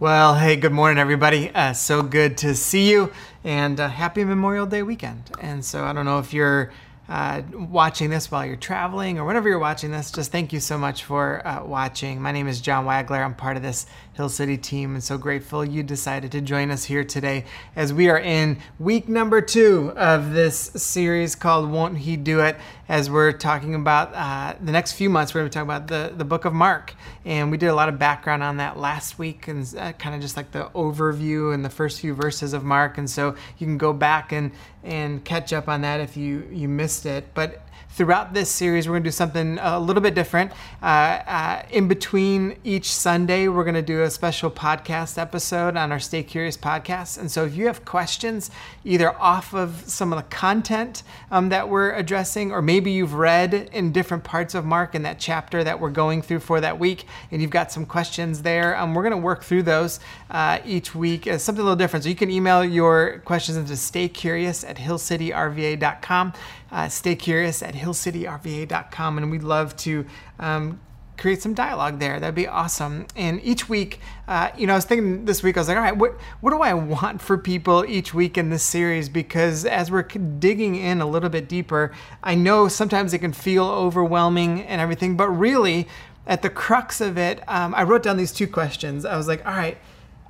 Well, hey, good morning, everybody. Uh, so good to see you, and uh, happy Memorial Day weekend. And so, I don't know if you're uh, watching this while you're traveling or whenever you're watching this, just thank you so much for uh, watching. My name is John Wagler. I'm part of this Hill City team and so grateful you decided to join us here today as we are in week number two of this series called Won't He Do It? As we're talking about uh, the next few months, we're going to talk about the, the book of Mark. And we did a lot of background on that last week and uh, kind of just like the overview and the first few verses of Mark. And so you can go back and, and catch up on that if you, you missed it. But throughout this series, we're going to do something a little bit different. Uh, uh, in between each Sunday, we're going to do a special podcast episode on our Stay Curious podcast. And so if you have questions, either off of some of the content um, that we're addressing, or maybe you've read in different parts of Mark in that chapter that we're going through for that week, and you've got some questions there, um, we're going to work through those uh, each week as something a little different. So you can email your questions into staycurious at hillcityrva.com uh, stay curious at hillcityrva.com, and we'd love to um, create some dialogue there. That'd be awesome. And each week, uh, you know, I was thinking this week, I was like, all right, what what do I want for people each week in this series? Because as we're digging in a little bit deeper, I know sometimes it can feel overwhelming and everything, but really, at the crux of it, um, I wrote down these two questions. I was like, all right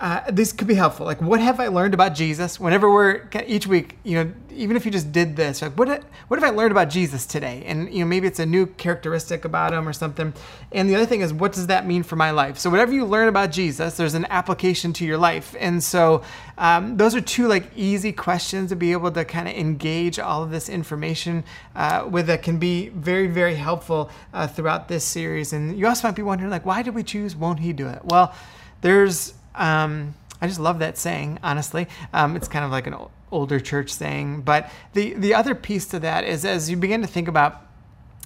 uh, this could be helpful. Like, what have I learned about Jesus? Whenever we're each week, you know, even if you just did this, like, what what have I learned about Jesus today? And you know, maybe it's a new characteristic about him or something. And the other thing is, what does that mean for my life? So whatever you learn about Jesus, there's an application to your life. And so um, those are two like easy questions to be able to kind of engage all of this information uh, with that can be very very helpful uh, throughout this series. And you also might be wondering, like, why did we choose? Won't he do it? Well, there's um, I just love that saying, honestly. Um, it's kind of like an older church saying. But the, the other piece to that is as you begin to think about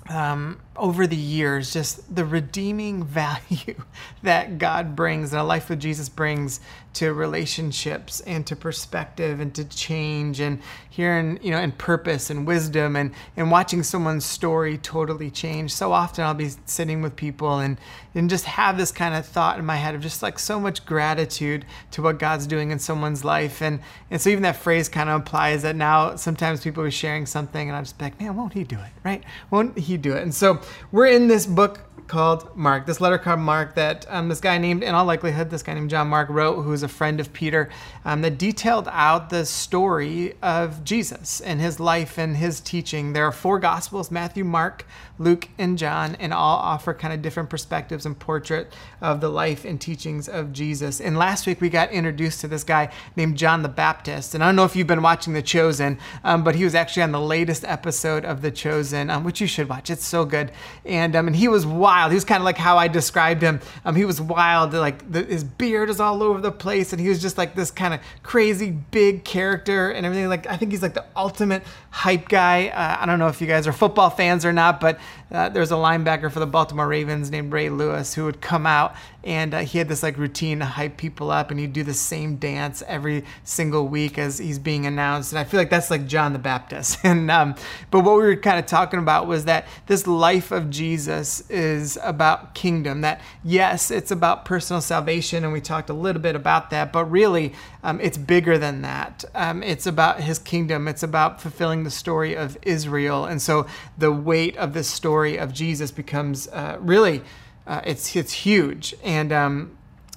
um, over the years, just the redeeming value that God brings and a life with Jesus brings to relationships and to perspective and to change and hearing, you know, and purpose and wisdom and, and watching someone's story totally change. So often I'll be sitting with people and, and just have this kind of thought in my head of just like so much gratitude to what God's doing in someone's life. And, and so even that phrase kind of implies that now sometimes people are sharing something and I'm just like, man, won't he do it? Right? Won't he do it? And so we're in this book called Mark, this letter called Mark that um, this guy named, in all likelihood, this guy named John Mark wrote, who is a friend of Peter, um, that detailed out the story of Jesus and his life and his teaching. There are four Gospels Matthew, Mark, Luke, and John, and all offer kind of different perspectives and portrait of the life and teachings of Jesus. And last week we got introduced to this guy named John the Baptist. And I don't know if you've been watching The Chosen, um, but he was actually on the latest episode of The Chosen, um, which you should watch. It's so good. And, um, and he was wild. He was kind of like how I described him. Um, he was wild. Like the, his beard is all over the place, and he was just like this kind of crazy big character and everything. Like I think he's like the ultimate hype guy. Uh, I don't know if you guys are football fans or not, but uh, there's a linebacker for the Baltimore Ravens named Ray Lewis who would come out and uh, he had this like routine to hype people up and he'd do the same dance every single week as he's being announced and i feel like that's like john the baptist and um, but what we were kind of talking about was that this life of jesus is about kingdom that yes it's about personal salvation and we talked a little bit about that but really um, it's bigger than that um, it's about his kingdom it's about fulfilling the story of israel and so the weight of this story of jesus becomes uh, really uh, it's it's huge. And um,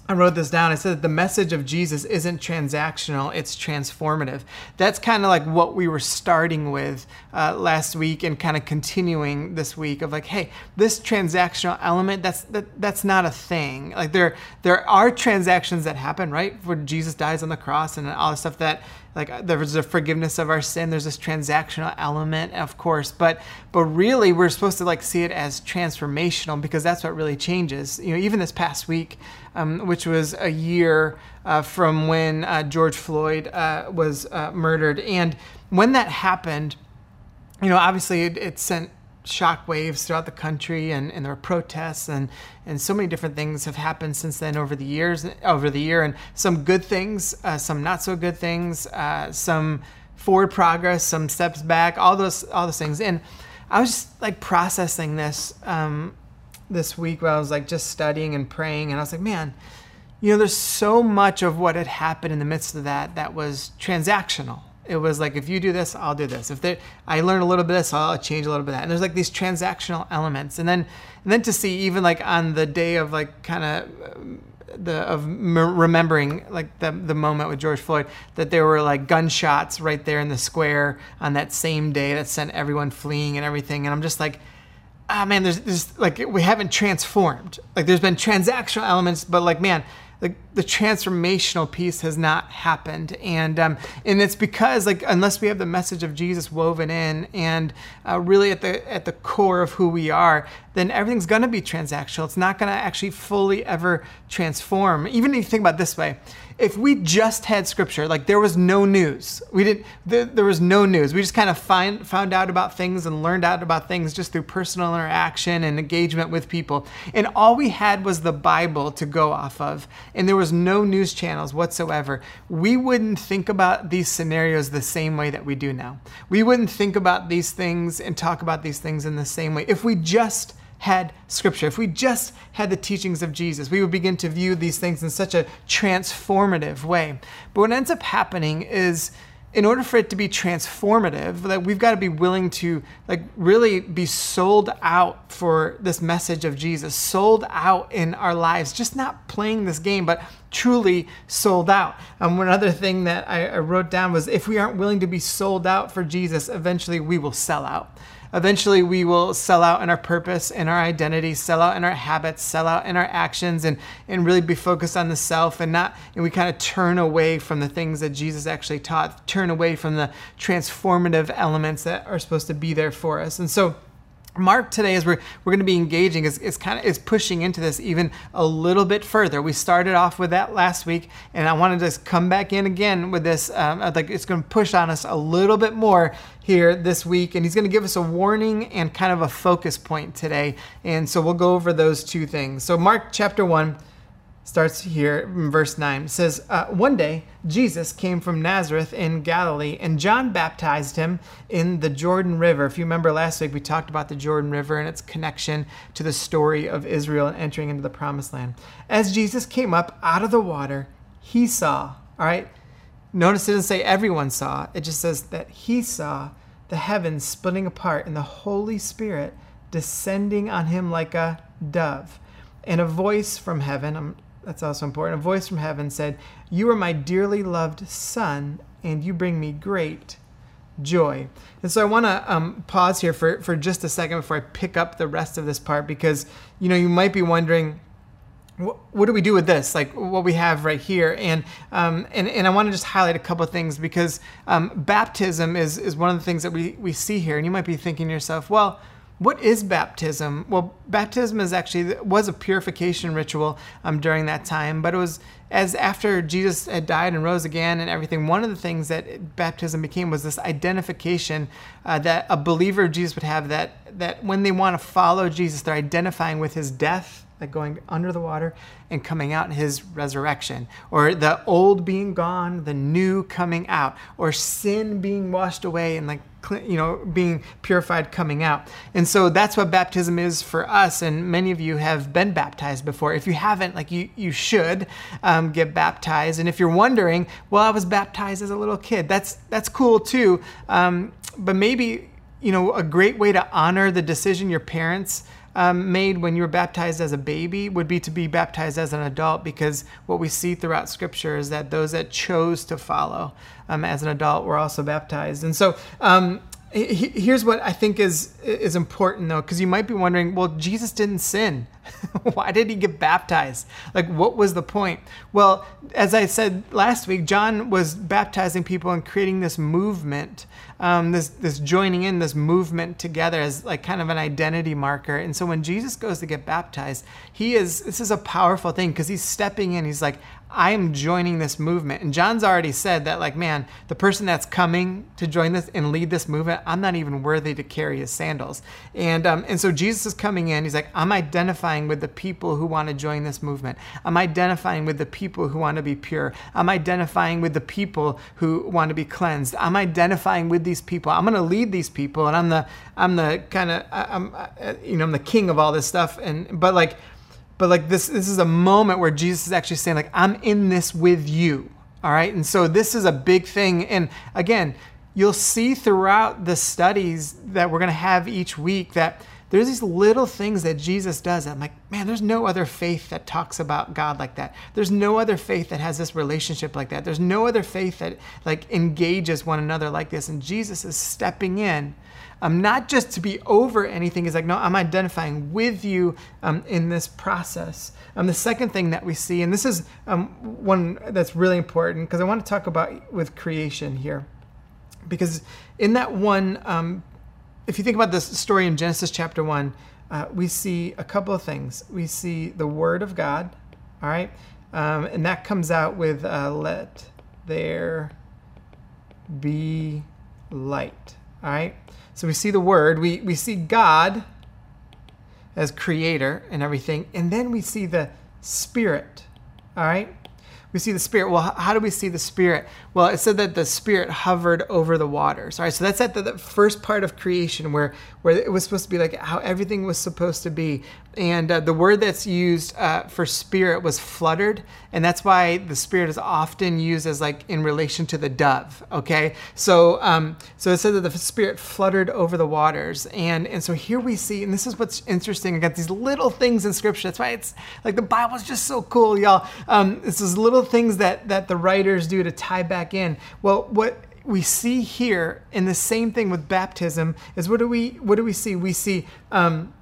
I wrote this down. I said that the message of Jesus isn't transactional; it's transformative. That's kind of like what we were starting with uh, last week, and kind of continuing this week of like, hey, this transactional element that's that, that's not a thing. Like there there are transactions that happen, right? Where Jesus dies on the cross and all the stuff that like there's a forgiveness of our sin there's this transactional element of course but but really we're supposed to like see it as transformational because that's what really changes you know even this past week um, which was a year uh, from when uh, george floyd uh, was uh, murdered and when that happened you know obviously it, it sent shock waves throughout the country and, and there were protests and, and so many different things have happened since then over the years over the year. And some good things uh, some not so good things uh, some forward progress some steps back all those all those things. And i was just like processing this um, this week while i was like just studying and praying. And i was like man you know, there's so much of what had happened in the midst of that that was transactional. It was like, if you do this, I'll do this. If I learn a little bit of this, I'll change a little bit of that. And there's like these transactional elements. And then, and then to see even like on the day of like kind of the of remembering like the the moment with George Floyd that there were like gunshots right there in the square on that same day that sent everyone fleeing and everything. And I'm just like, ah, man, there's, there's like we haven't transformed. Like there's been transactional elements, but like man, the, the transformational piece has not happened. And um, and it's because like unless we have the message of jesus woven in and uh, really at the at the core of who we are then everything's going to be transactional. It's not going to actually fully ever transform. Even if you think about this way if we just had scripture, like there was no news, we didn't, there, there was no news. We just kind of find, found out about things and learned out about things just through personal interaction and engagement with people. And all we had was the Bible to go off of, and there was no news channels whatsoever. We wouldn't think about these scenarios the same way that we do now. We wouldn't think about these things and talk about these things in the same way if we just had scripture, if we just had the teachings of Jesus, we would begin to view these things in such a transformative way. But what ends up happening is in order for it to be transformative, that we've got to be willing to like really be sold out for this message of Jesus, sold out in our lives, just not playing this game, but truly sold out. Um, one other thing that I, I wrote down was if we aren't willing to be sold out for Jesus, eventually we will sell out. Eventually, we will sell out in our purpose and our identity, sell out in our habits, sell out in our actions, and, and really be focused on the self and not, and we kind of turn away from the things that Jesus actually taught, turn away from the transformative elements that are supposed to be there for us. And so, Mark today, as we're, we're going to be engaging, is, is kind of is pushing into this even a little bit further. We started off with that last week, and I wanted to just come back in again with this. Um, like it's going to push on us a little bit more here this week, and he's going to give us a warning and kind of a focus point today. And so we'll go over those two things. So Mark chapter one starts here in verse 9. It says, uh, One day Jesus came from Nazareth in Galilee, and John baptized him in the Jordan River. If you remember last week, we talked about the Jordan River and its connection to the story of Israel and entering into the promised land. As Jesus came up out of the water, he saw, all right? Notice it doesn't say everyone saw, it just says that he saw the heavens splitting apart and the Holy Spirit descending on him like a dove. And a voice from heaven, I'm that's also important. A voice from heaven said, You are my dearly loved son, and you bring me great joy. And so I want to um, pause here for, for just a second before I pick up the rest of this part because, you know, you might be wondering, what, do we do with this? Like what we have right here. And, um, and, and I want to just highlight a couple of things because um, baptism is, is one of the things that we, we see here. And you might be thinking to yourself, well, what is baptism? Well, baptism is actually was a purification ritual um, during that time, but it was as after Jesus had died and rose again and everything. One of the things that baptism became was this identification uh, that a believer of Jesus would have that that when they want to follow Jesus, they're identifying with his death like going under the water and coming out in his resurrection, or the old being gone, the new coming out, or sin being washed away and like you know being purified coming out. And so that's what baptism is for us. And many of you have been baptized before. If you haven't, like you you should um, get baptized. And if you're wondering, well, I was baptized as a little kid. That's that's cool too. Um, but maybe you know a great way to honor the decision your parents um, made when you were baptized as a baby would be to be baptized as an adult because what we see throughout scripture is that those that chose to follow um, as an adult were also baptized. And so um, here's what I think is is important though, because you might be wondering, well, Jesus didn't sin. Why did he get baptized? Like, what was the point? Well, as I said last week, John was baptizing people and creating this movement, um, this this joining in this movement together as like kind of an identity marker. And so when Jesus goes to get baptized, he is this is a powerful thing because he's stepping in. He's like, I'm joining this movement. And John's already said that, like, man, the person that's coming to join this and lead this movement, I'm not even worthy to carry his sandals. And um, and so Jesus is coming in. He's like, I'm identifying with the people who want to join this movement. I'm identifying with the people who want to be pure. I'm identifying with the people who want to be cleansed. I'm identifying with these people. I'm going to lead these people, and I'm the I'm the kind of I'm you know I'm the king of all this stuff. And but like but like this this is a moment where Jesus is actually saying like I'm in this with you. All right? And so this is a big thing and again, you'll see throughout the studies that we're going to have each week that there's these little things that Jesus does. I'm like, man, there's no other faith that talks about God like that. There's no other faith that has this relationship like that. There's no other faith that like engages one another like this. And Jesus is stepping in, um, not just to be over anything. He's like, no, I'm identifying with you um, in this process. Um, the second thing that we see, and this is um, one that's really important because I want to talk about with creation here, because in that one um, if you think about this story in Genesis chapter 1, uh, we see a couple of things. We see the Word of God, all right? Um, and that comes out with uh, let there be light, all right? So we see the Word, we, we see God as creator and everything, and then we see the Spirit, all right? we see the spirit well how do we see the spirit well it said that the spirit hovered over the waters. All right so that's at the, the, first part of creation where where it was supposed to be like how everything was supposed to be. And uh, the word that's used uh, for spirit was fluttered and that's why the spirit is often used as like in relation to the dove okay? So um, so it said that the spirit fluttered over the waters and and so here we see and this is what's interesting i got these little things in scripture. That's why it's like the bible's just so cool y'all. Um, this is little things that that the writers do to tie back in. Well what we see here in the same thing with baptism is what do we what do we see? We see um,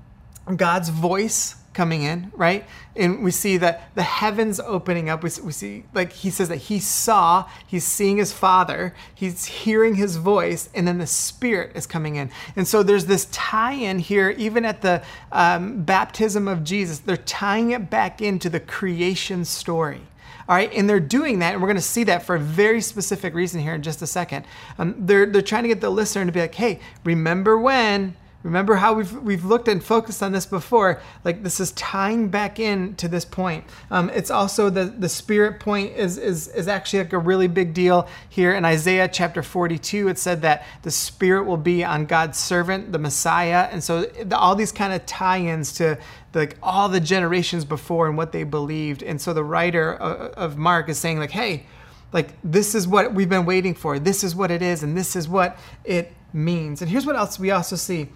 god's voice coming in right? And we see that the heavens opening up. We, we see like he says that he saw he's seeing his father he's hearing his voice and then the spirit is coming in. And so there's this tie-in here even at the um, baptism of jesus they're tying it back into the creation story all right, and they're doing that, and we're going to see that for a very specific reason here in just a second. Um, they're they're trying to get the listener to be like, hey, remember when Remember how we've we've looked and focused on this before. Like this is tying back in to this point. Um, it's also the the spirit point is is is actually like a really big deal here in Isaiah chapter 42. It said that the spirit will be on God's servant, the Messiah, and so the, all these kind of tie-ins to like all the generations before and what they believed. And so the writer of Mark is saying like, hey, like this is what we've been waiting for. This is what it is, and this is what it means. And here's what else we also see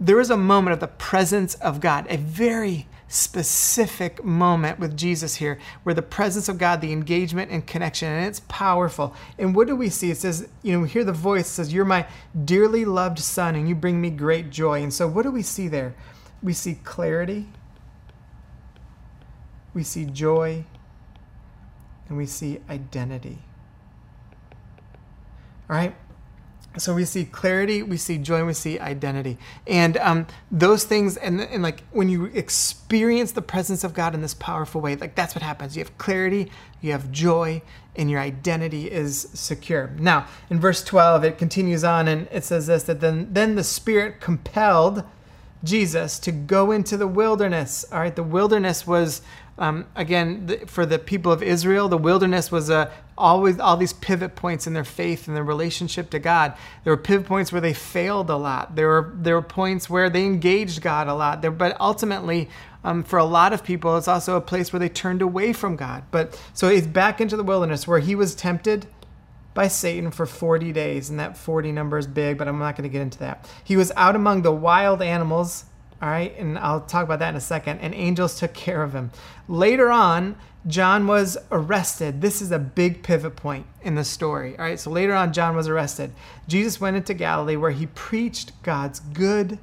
there is a moment of the presence of God, a very specific moment with Jesus here, where the presence of God, the engagement and connection, and it's powerful. And what do we see? It says, you know, we hear the voice says, You're my dearly loved son, and you bring me great joy. And so, what do we see there? We see clarity, we see joy, and we see identity. All right? So we see clarity we see joy we see identity. And um, those things and, and like when you experience the presence of god in this powerful way like that's what happens. You have clarity you have joy and your identity is secure. Now in verse 12 it continues on and it says this that then then the spirit compelled jesus to go into the wilderness. All right the wilderness was um, again, the, for the people of Israel, the wilderness was a, always all these pivot points in their faith and their relationship to God. There were pivot points where they failed a lot. There were there were points where they engaged God a lot. There, but ultimately, um, for a lot of people, it's also a place where they turned away from God. But so he's back into the wilderness where he was tempted by Satan for 40 days, and that 40 number is big, but I'm not going to get into that. He was out among the wild animals all right, and I'll talk about that in a second. And angels took care of him. Later on, John was arrested. This is a big pivot point in the story. All right, so later on, John was arrested. Jesus went into Galilee where he preached God's good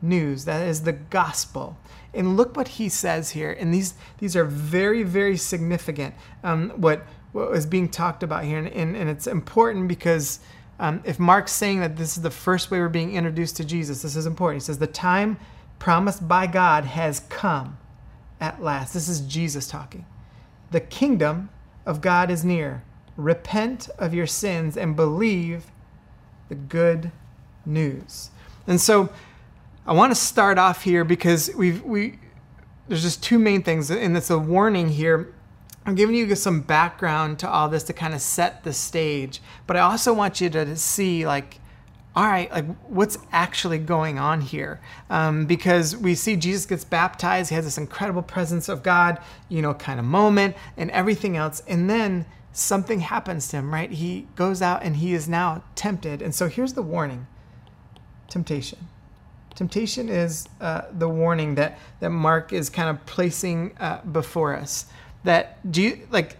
news. That is the gospel. And look what he says here. And these these are very very significant. Um, what what was being talked about here, and, and, and it's important because. Um, if Mark's saying that this is the first way we're being introduced to Jesus, this is important. He says, The time promised by God has come at last. This is Jesus talking. The kingdom of God is near. Repent of your sins and believe the good news. And so I want to start off here because we've we there's just two main things and it's a warning here. I'm giving you some background to all this to kind of set the stage, but I also want you to see like all right, like what's actually going on here? Um, because we see Jesus gets baptized, he has this incredible presence of God, you know, kind of moment and everything else. And then something happens to him, right? He goes out and he is now tempted. And so here's the warning temptation. Temptation is uh, the warning that, that Mark is kind of placing uh, before us. That, G- like,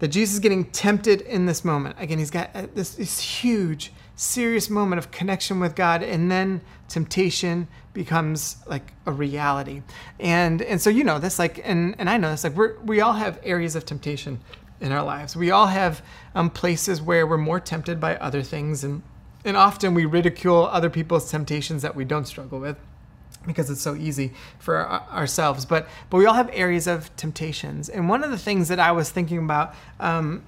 that Jesus is getting tempted in this moment. Again, he's got uh, this, this huge serious moment of connection with God, and then temptation becomes like a reality. And and so you know this, like, and and I know this, like we we all have areas of temptation in our lives. We all have um, places where we're more tempted by other things, and and often we ridicule other people's temptations that we don't struggle with because it's so easy for ourselves. But but we all have areas of temptations, and one of the things that I was thinking about. Um,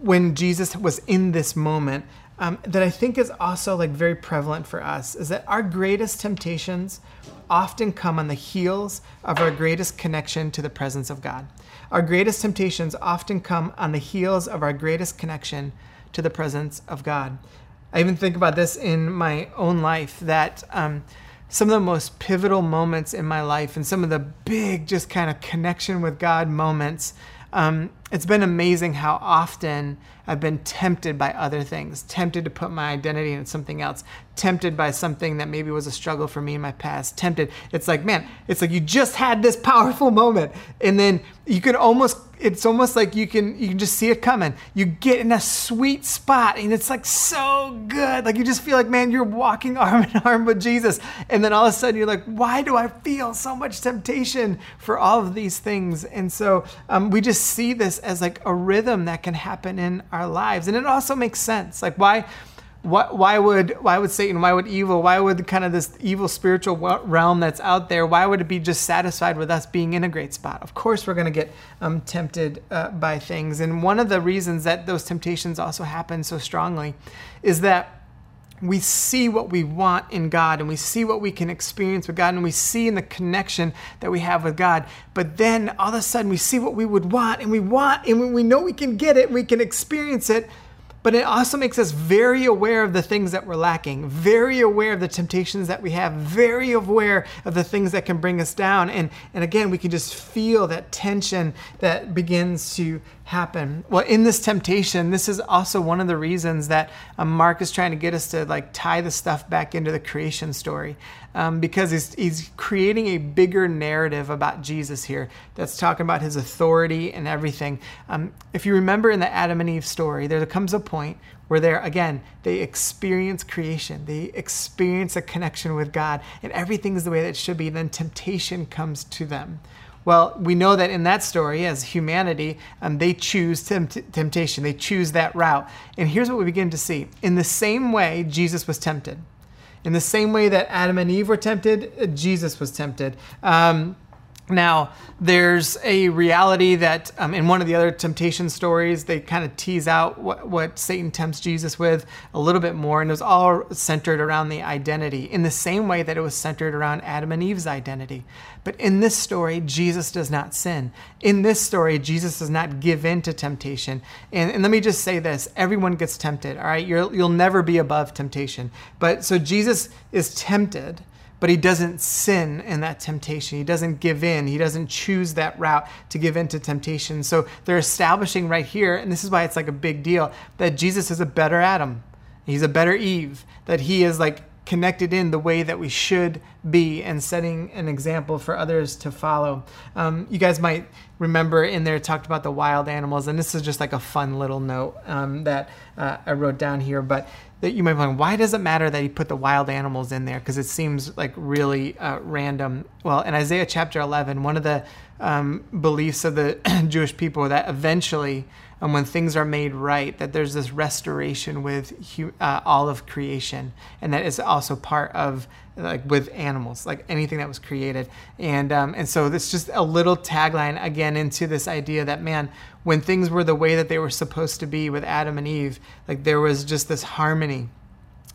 when Jesus was in this moment um, that I think is also like very prevalent for us is that our greatest temptations often come on the heels of our greatest connection to the presence of God. Our greatest temptations often come on the heels of our greatest connection to the presence of God. I even think about this in my own life that um, some of the most pivotal moments in my life and some of the big, just kind of connection with God moments um, it's been amazing how often I've been tempted by other things, tempted to put my identity in something else, tempted by something that maybe was a struggle for me in my past, tempted. It's like, man, it's like you just had this powerful moment, and then you can almost it's almost like you can you can just see it coming. You get in a sweet spot and it's like so good. Like you just feel like man, you're walking arm in arm with Jesus. And then all of a sudden you're like, why do I feel so much temptation for all of these things? And so um, we just see this as like a rhythm that can happen in our lives. And it also makes sense. Like why why, why would why would Satan, why would evil, why would kind of this evil spiritual realm that's out there, why would it be just satisfied with us being in a great spot? Of course, we're going to get um, tempted uh, by things, and one of the reasons that those temptations also happen so strongly is that we see what we want in God and we see what we can experience with God and we see in the connection that we have with God. But then all of a sudden we see what we would want and we want and we know we can get it, we can experience it, but it also makes us very aware of the things that we're lacking, very aware of the temptations that we have, very aware of the things that can bring us down. And, and again, we can just feel that tension that begins to happen. Well, in this temptation, this is also one of the reasons that um, Mark is trying to get us to like tie the stuff back into the creation story, um, because he's, he's creating a bigger narrative about Jesus here that's talking about his authority and everything. Um, if you remember in the Adam and Eve story, there comes a point where they're again they experience creation they experience a connection with god and everything is the way that it should be then temptation comes to them well, we know that in that story, as humanity, um, they choose tempt- temptation. They choose that route. And here's what we begin to see. In the same way, Jesus was tempted. In the same way that Adam and Eve were tempted, uh, Jesus was tempted. Um, now, there's a reality that um, in one of the other temptation stories, they kind of tease out what, what Satan tempts Jesus with a little bit more, and it was all centered around the identity in the same way that it was centered around Adam and Eve's identity. But in this story, Jesus does not sin. In this story, Jesus does not give in to temptation. And, and let me just say this everyone gets tempted, all right? You're, you'll never be above temptation. But so Jesus is tempted but he doesn't sin in that temptation. He doesn't give in. He doesn't choose that route to give in to temptation. So they're establishing right here, and this is why it's like a big deal, that Jesus is a better Adam. He's a better Eve, that he is like connected in the way that we should be and setting an example for others to follow. Um, you guys might remember in there talked about the wild animals, and this is just like a fun little note um, that uh, I wrote down here. But that you might wonder why does it matter that he put the wild animals in there? Because it seems like really uh, random. Well in isaiah chapter 11 one of the um, beliefs of the jewish people that eventually um, when things are made right that there's this restoration with uh, all of creation and that is also part of like with animals like anything that was created. And um, and so this just a little tagline again into this idea that man when things were the way that they were supposed to be with Adam and Eve, like there was just this harmony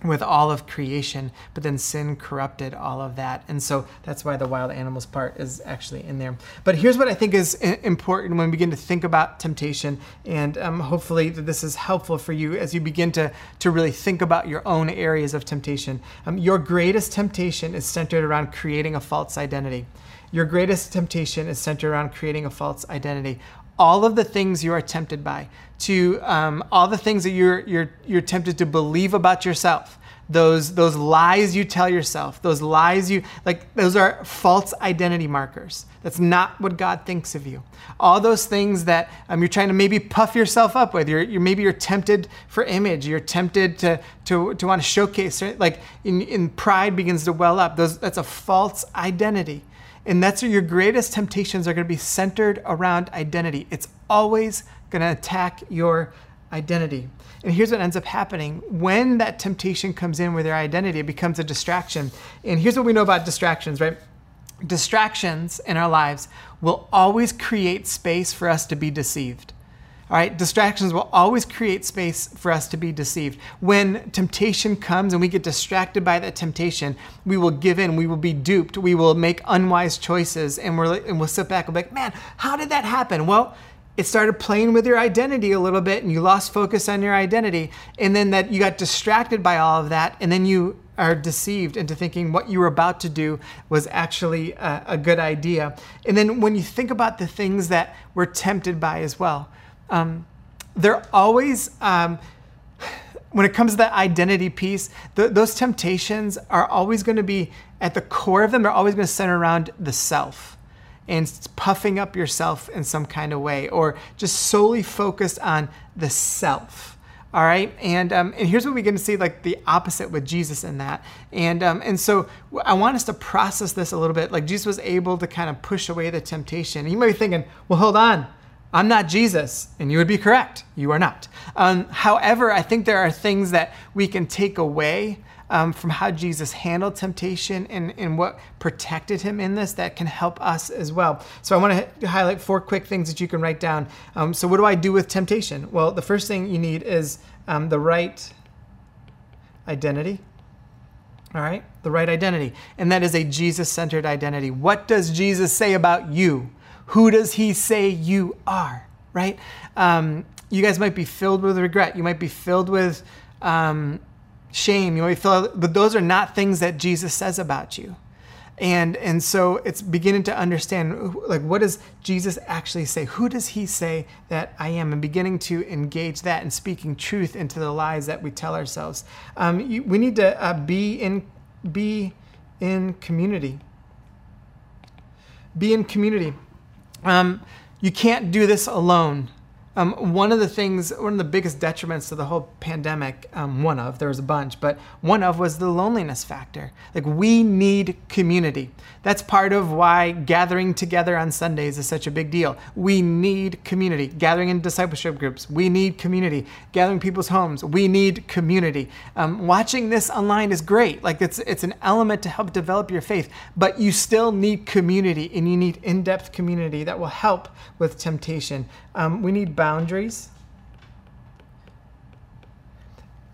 with all of creation, but then sin corrupted all of that. And so that's why the wild animals part is actually in there. But here's what I think is important when we begin to think about temptation. And um, hopefully this is helpful for you as you begin to, to really think about your own areas of temptation. Um, your greatest temptation is centered around creating a false identity. Your greatest temptation is centered around creating a false identity all of the things you are tempted by, to um, all the things that you're, you're, you're tempted to believe about yourself, those, those lies you tell yourself, those lies you, like, those are false identity markers. That's not what God thinks of you. All those things that um, you're trying to maybe puff yourself up with, you're, you're, maybe you're tempted for image, you're tempted to, to, to want to showcase, like, in, in pride begins to well up. Those, that's a false identity. And that's where your greatest temptations are going to be centered around identity. It's always going to attack your identity. And here's what ends up happening when that temptation comes in with your identity, it becomes a distraction. And here's what we know about distractions, right? Distractions in our lives will always create space for us to be deceived. All right, distractions will always create space for us to be deceived. When temptation comes and we get distracted by that temptation, we will give in, we will be duped, we will make unwise choices, and, we're, and we'll sit back and be like, man, how did that happen? Well, it started playing with your identity a little bit and you lost focus on your identity. And then that you got distracted by all of that, and then you are deceived into thinking what you were about to do was actually a, a good idea. And then when you think about the things that we're tempted by as well, um, they're always, um, when it comes to that identity piece, th- those temptations are always going to be at the core of them, they're always going to center around the self and puffing up yourself in some kind of way, or just solely focused on the self. All right, and um, and here's what we get to see like the opposite with Jesus in that, and um, and so I want us to process this a little bit. Like Jesus was able to kind of push away the temptation. You might be thinking, well, hold on, I'm not Jesus, and you would be correct. You are not. Um, however, I think there are things that we can take away um, from how Jesus handled temptation and, and what protected him in this that can help us as well. So, I want to highlight four quick things that you can write down. Um, so, what do I do with temptation? Well, the first thing you need is um, the right identity. All right, the right identity. And that is a Jesus centered identity. What does Jesus say about you? Who does he say you are? Right? Um, you guys might be filled with regret. You might be filled with um, shame. You might be filled, but those are not things that Jesus says about you. And and so it's beginning to understand like what does Jesus actually say? Who does he say that I am? And beginning to engage that and speaking truth into the lies that we tell ourselves. Um, you, we need to uh, be in be in community. Be in community. Um, you can't do this alone. Um, one of the things, one of the biggest detriments to the whole pandemic, um, one of, there was a bunch, but one of was the loneliness factor. Like, we need community. That's part of why gathering together on Sundays is such a big deal. We need community. Gathering in discipleship groups, we need community. Gathering people's homes, we need community. Um, watching this online is great. Like, it's, it's an element to help develop your faith, but you still need community and you need in depth community that will help with temptation. Um, we need boundaries.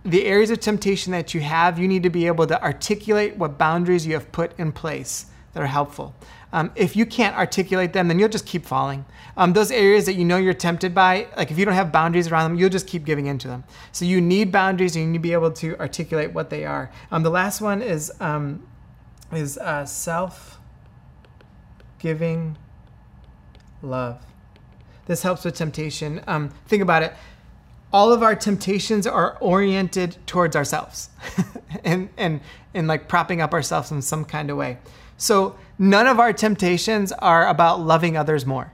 The areas of temptation that you have, you need to be able to articulate what boundaries you have put in place that are helpful. Um, if you can't articulate them, then you'll just keep falling. Um, those areas that you know you're tempted by, like if you don't have boundaries around them, you'll just keep giving into them. So you need boundaries and you need to be able to articulate what they are. Um, the last one is um, is uh, self giving love. This helps with temptation. Um, think about it. All of our temptations are oriented towards ourselves and, and, and like propping up ourselves in some kind of way. So none of our temptations are about loving others more.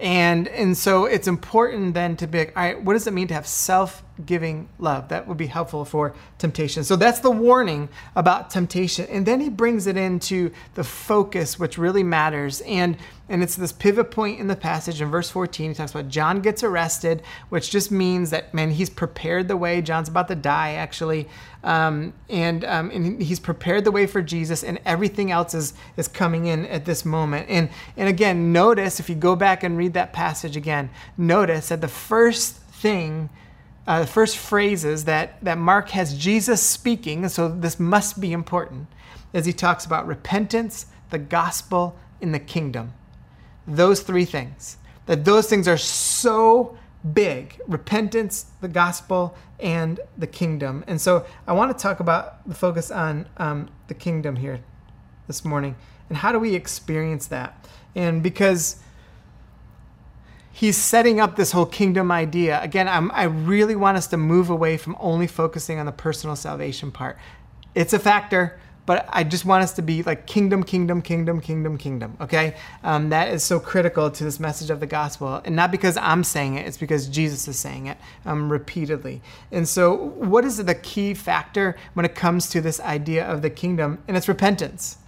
And, and so it's important then to be like, all right, what does it mean to have self giving love? That would be helpful for temptation. So that's the warning about temptation. And then he brings it into the focus, which really matters. And and it's this pivot point in the passage in verse 14. He talks about John gets arrested, which just means that, man, he's prepared the way. John's about to die, actually. Um, and, um, and he's prepared the way for Jesus, and everything else is, is coming in at this moment. And, and again, notice if you go back and read that passage again, notice that the first thing uh, the first phrases that, that Mark has Jesus speaking, so this must be important, as he talks about repentance, the gospel, and the kingdom. Those three things. That those things are so big repentance, the gospel, and the kingdom. And so I want to talk about the focus on um, the kingdom here this morning and how do we experience that? And because he's setting up this whole kingdom idea. Again, I'm, i really want us to move away from only focusing on the personal salvation part. It's a factor, but I just want us to be like kingdom, kingdom, kingdom, kingdom, kingdom. Okay, um, that is so critical to this message of the gospel, and not because I'm saying it; it's because Jesus is saying it um, repeatedly. And so, what is the key factor when it comes to this idea of the kingdom? And it's repentance.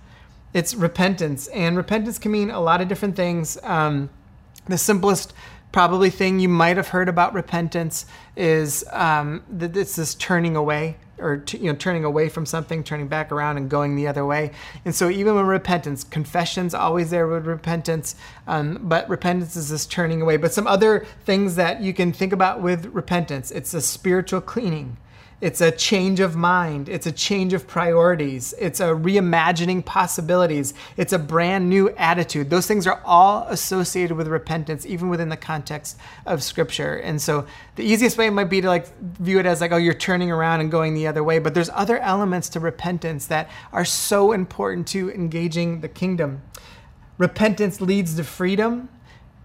It's repentance, and repentance can mean a lot of different things. Um, the simplest probably thing you might have heard about repentance is um, that it's this turning away or t- you know turning away from something turning back around and going the other way. And so even with repentance confession's always there with repentance um, but repentance is this turning away. But some other things that you can think about with repentance it's a spiritual cleaning it's a change of mind. It's a change of priorities. It's a reimagining possibilities. It's a brand new attitude. Those things are all associated with repentance, even within the context of Scripture. And so the easiest way might be to like view it as like, oh, you're turning around and going the other way. But there's other elements to repentance that are so important to engaging the kingdom. Repentance leads to freedom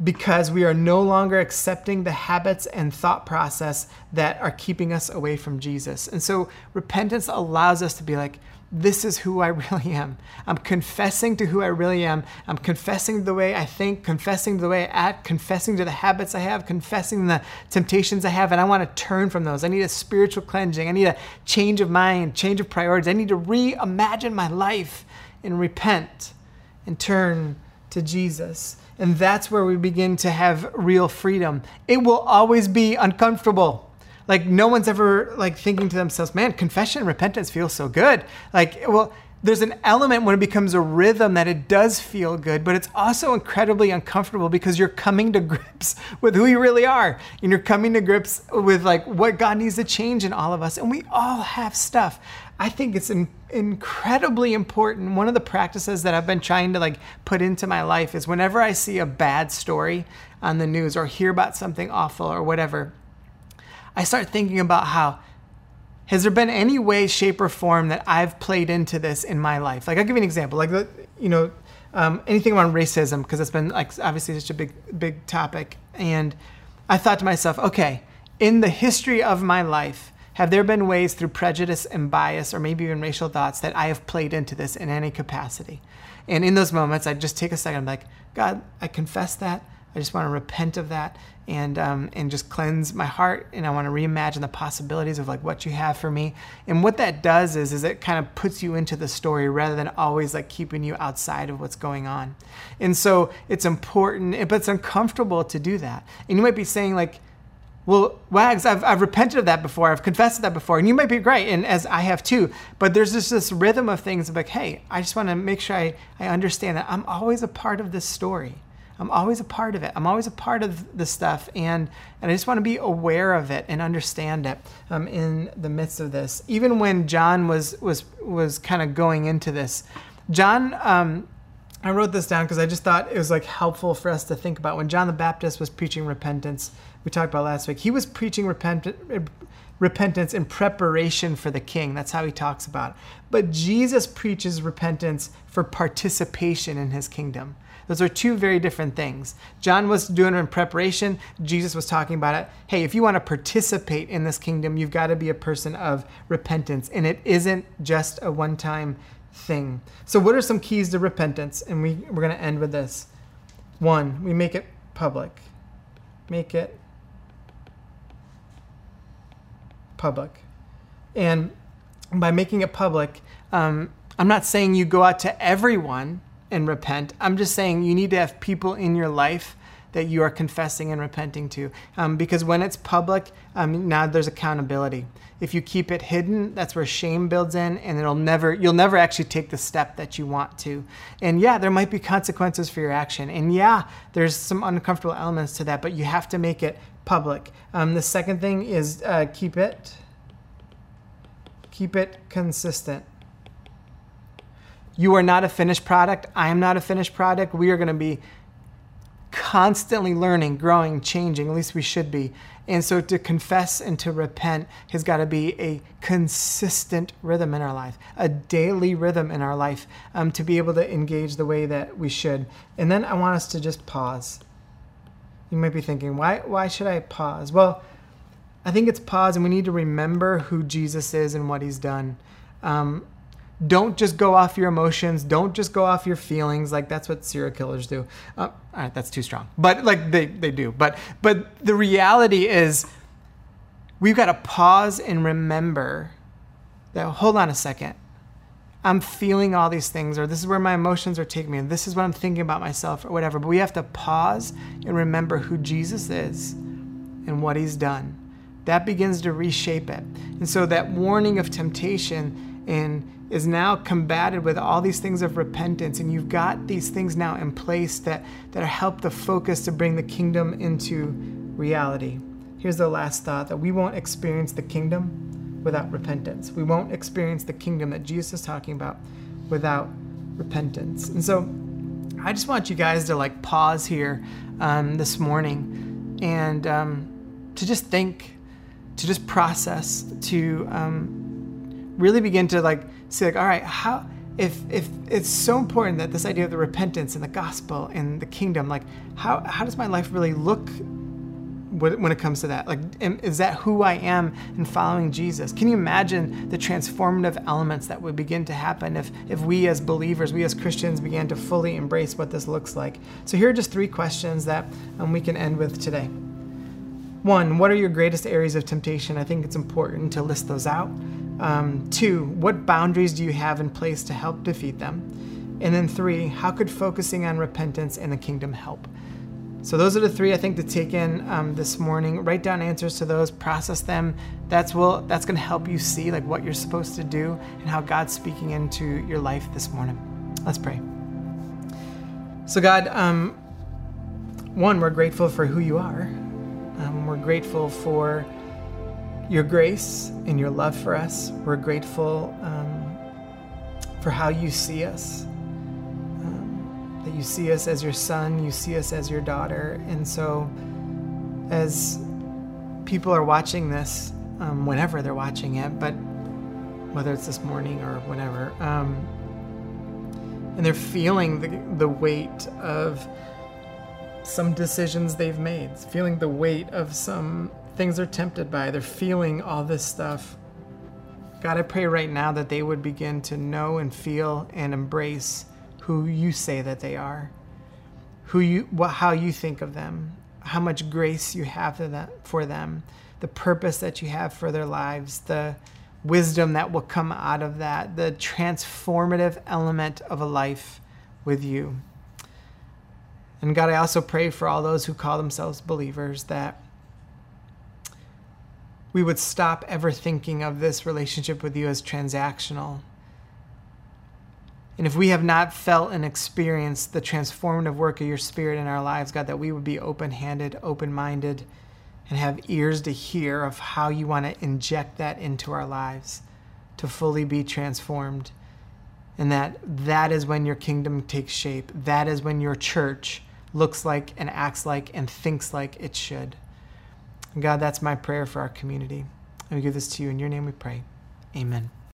because we are no longer accepting the habits and thought process that are keeping us away from Jesus. And so repentance allows us to be like, this is who I really am. I'm confessing to who I really am. I'm confessing the way I think, confessing the way I act, confessing to the habits I have, confessing the temptations I have, and I want to turn from those. I need a spiritual cleansing. I need a change of mind, change of priorities. I need to reimagine my life and repent and turn to Jesus. And that's where we begin to have real freedom. It will always be uncomfortable. Like no one's ever like thinking to themselves, man, confession and repentance feels so good. Like, well, there's an element when it becomes a rhythm that it does feel good, but it's also incredibly uncomfortable because you're coming to grips with who you really are. And you're coming to grips with like what God needs to change in all of us. And we all have stuff. I think it's in, incredibly important. One of the practices that I've been trying to like put into my life is whenever I see a bad story on the news or hear about something awful or whatever, I start thinking about how has there been any way, shape, or form that I've played into this in my life? Like I'll give you an example. Like the, you know, um, anything around racism because it's been like obviously such a big big topic, and I thought to myself, okay, in the history of my life have there been ways through prejudice and bias, or maybe even racial thoughts, that I have played into this in any capacity? And in those moments, I just take a second, I'm like, God, I confess that. I just want to repent of that and um, and just cleanse my heart and I want to reimagine the possibilities of like what you have for me and what that does is is it kind of puts you into the story rather than always like keeping you outside of what's going on and so it's important but it's uncomfortable to do that and you might be saying like well, Wags, I've, I've repented of that before. I've confessed that before. And you might be great, and as I have too. But there's just this rhythm of things of like, hey, I just want to make sure I, I understand that I'm always a part of this story. I'm always a part of it. I'm always a part of the stuff. And, and I just want to be aware of it and understand it um, in the midst of this. Even when John was, was, was kind of going into this, John, um, I wrote this down because I just thought it was like helpful for us to think about when John the Baptist was preaching repentance we talked about last week. He was preaching repent- eh, repentance in preparation for the king. That's how he talks about it. But Jesus preaches repentance for participation in his kingdom. Those are two very different things. John was doing it in preparation. Jesus was talking about it. Hey, if you want to participate in this kingdom, you've got to be a person of repentance. And it isn't just a one time thing. So, what are some keys to repentance? And we, we're going to end with this. One, we make it public. Make it public. And by making it public, um, I'm not saying you go out to everyone and repent. I'm just saying you need to have people in your life that you are confessing and repenting to. Um, because when it's public, um, now there's accountability. If you keep it hidden, that's where shame builds in, and it'll never, you'll never actually take the step that you want to. And yeah, there might be consequences for your action, and yeah, there's some uncomfortable elements to that, but you have to make it public. Um, the second thing is uh, keep it keep it consistent. You are not a finished product. I am not a finished product. We are going to be constantly learning, growing, changing. At least we should be. And so to confess and to repent has got to be a consistent rhythm in our life, a daily rhythm in our life um, to be able to engage the way that we should. And then I want us to just pause. You might be thinking, why, why should I pause? Well, I think it's pause and we need to remember who Jesus is and what he's done. Um, don't just go off your emotions. Don't just go off your feelings. Like that's what serial killers do. Uh, all right, that's too strong. But like they, they do. But but the reality is we've got to pause and remember that hold on a second. I'm feeling all these things, or this is where my emotions are taking me, and this is what I'm thinking about myself, or whatever. But we have to pause and remember who Jesus is and what he's done. That begins to reshape it. And so that warning of temptation and is now combated with all these things of repentance and you've got these things now in place that that help the focus to bring the kingdom into reality. Here's the last thought that we won't experience the kingdom without repentance. We won't experience the kingdom that jesus is talking about without repentance. And so i just want you guys to like pause here um, this morning and um, to just think to just process to um, really begin to like say like, all right, how if if it's so important that this idea of the repentance and the gospel and the kingdom, like how how does my life really look when it comes to that? Like, is that who I am in following Jesus? Can you imagine the transformative elements that would begin to happen if, if we as believers, we as Christians, began to fully embrace what this looks like? So, here are just three questions that um, we can end with today. One, what are your greatest areas of temptation? I think it's important to list those out. Um, two, what boundaries do you have in place to help defeat them? And then three, how could focusing on repentance and the kingdom help? So those are the three I think to take in um, this morning. Write down answers to those, process them. That's will that's going to help you see like what you're supposed to do and how God's speaking into your life this morning. Let's pray. So God, um, one, we're grateful for who you are. Um, we're grateful for your grace and your love for us. We're grateful um, for how you see us. Um, that you see us as your son, you see us as your daughter. And so, as people are watching this, um, whenever they're watching it, but whether it's this morning or whenever, um, and they're feeling the, the weight of some decisions they've made, feeling the weight of some things they're tempted by. They're feeling all this stuff. God, I pray right now that they would begin to know and feel and embrace who you say that they are, who you, what, how you think of them, how much grace you have for them, the purpose that you have for their lives, the wisdom that will come out of that, the transformative element of a life with you. And God, I also pray for all those who call themselves believers that we would stop ever thinking of this relationship with you as transactional. And if we have not felt and experienced the transformative work of your Spirit in our lives, God, that we would be open handed, open minded, and have ears to hear of how you want to inject that into our lives to fully be transformed. And that that is when your kingdom takes shape. That is when your church looks like and acts like and thinks like it should. God, that's my prayer for our community. And we give this to you. In your name we pray. Amen.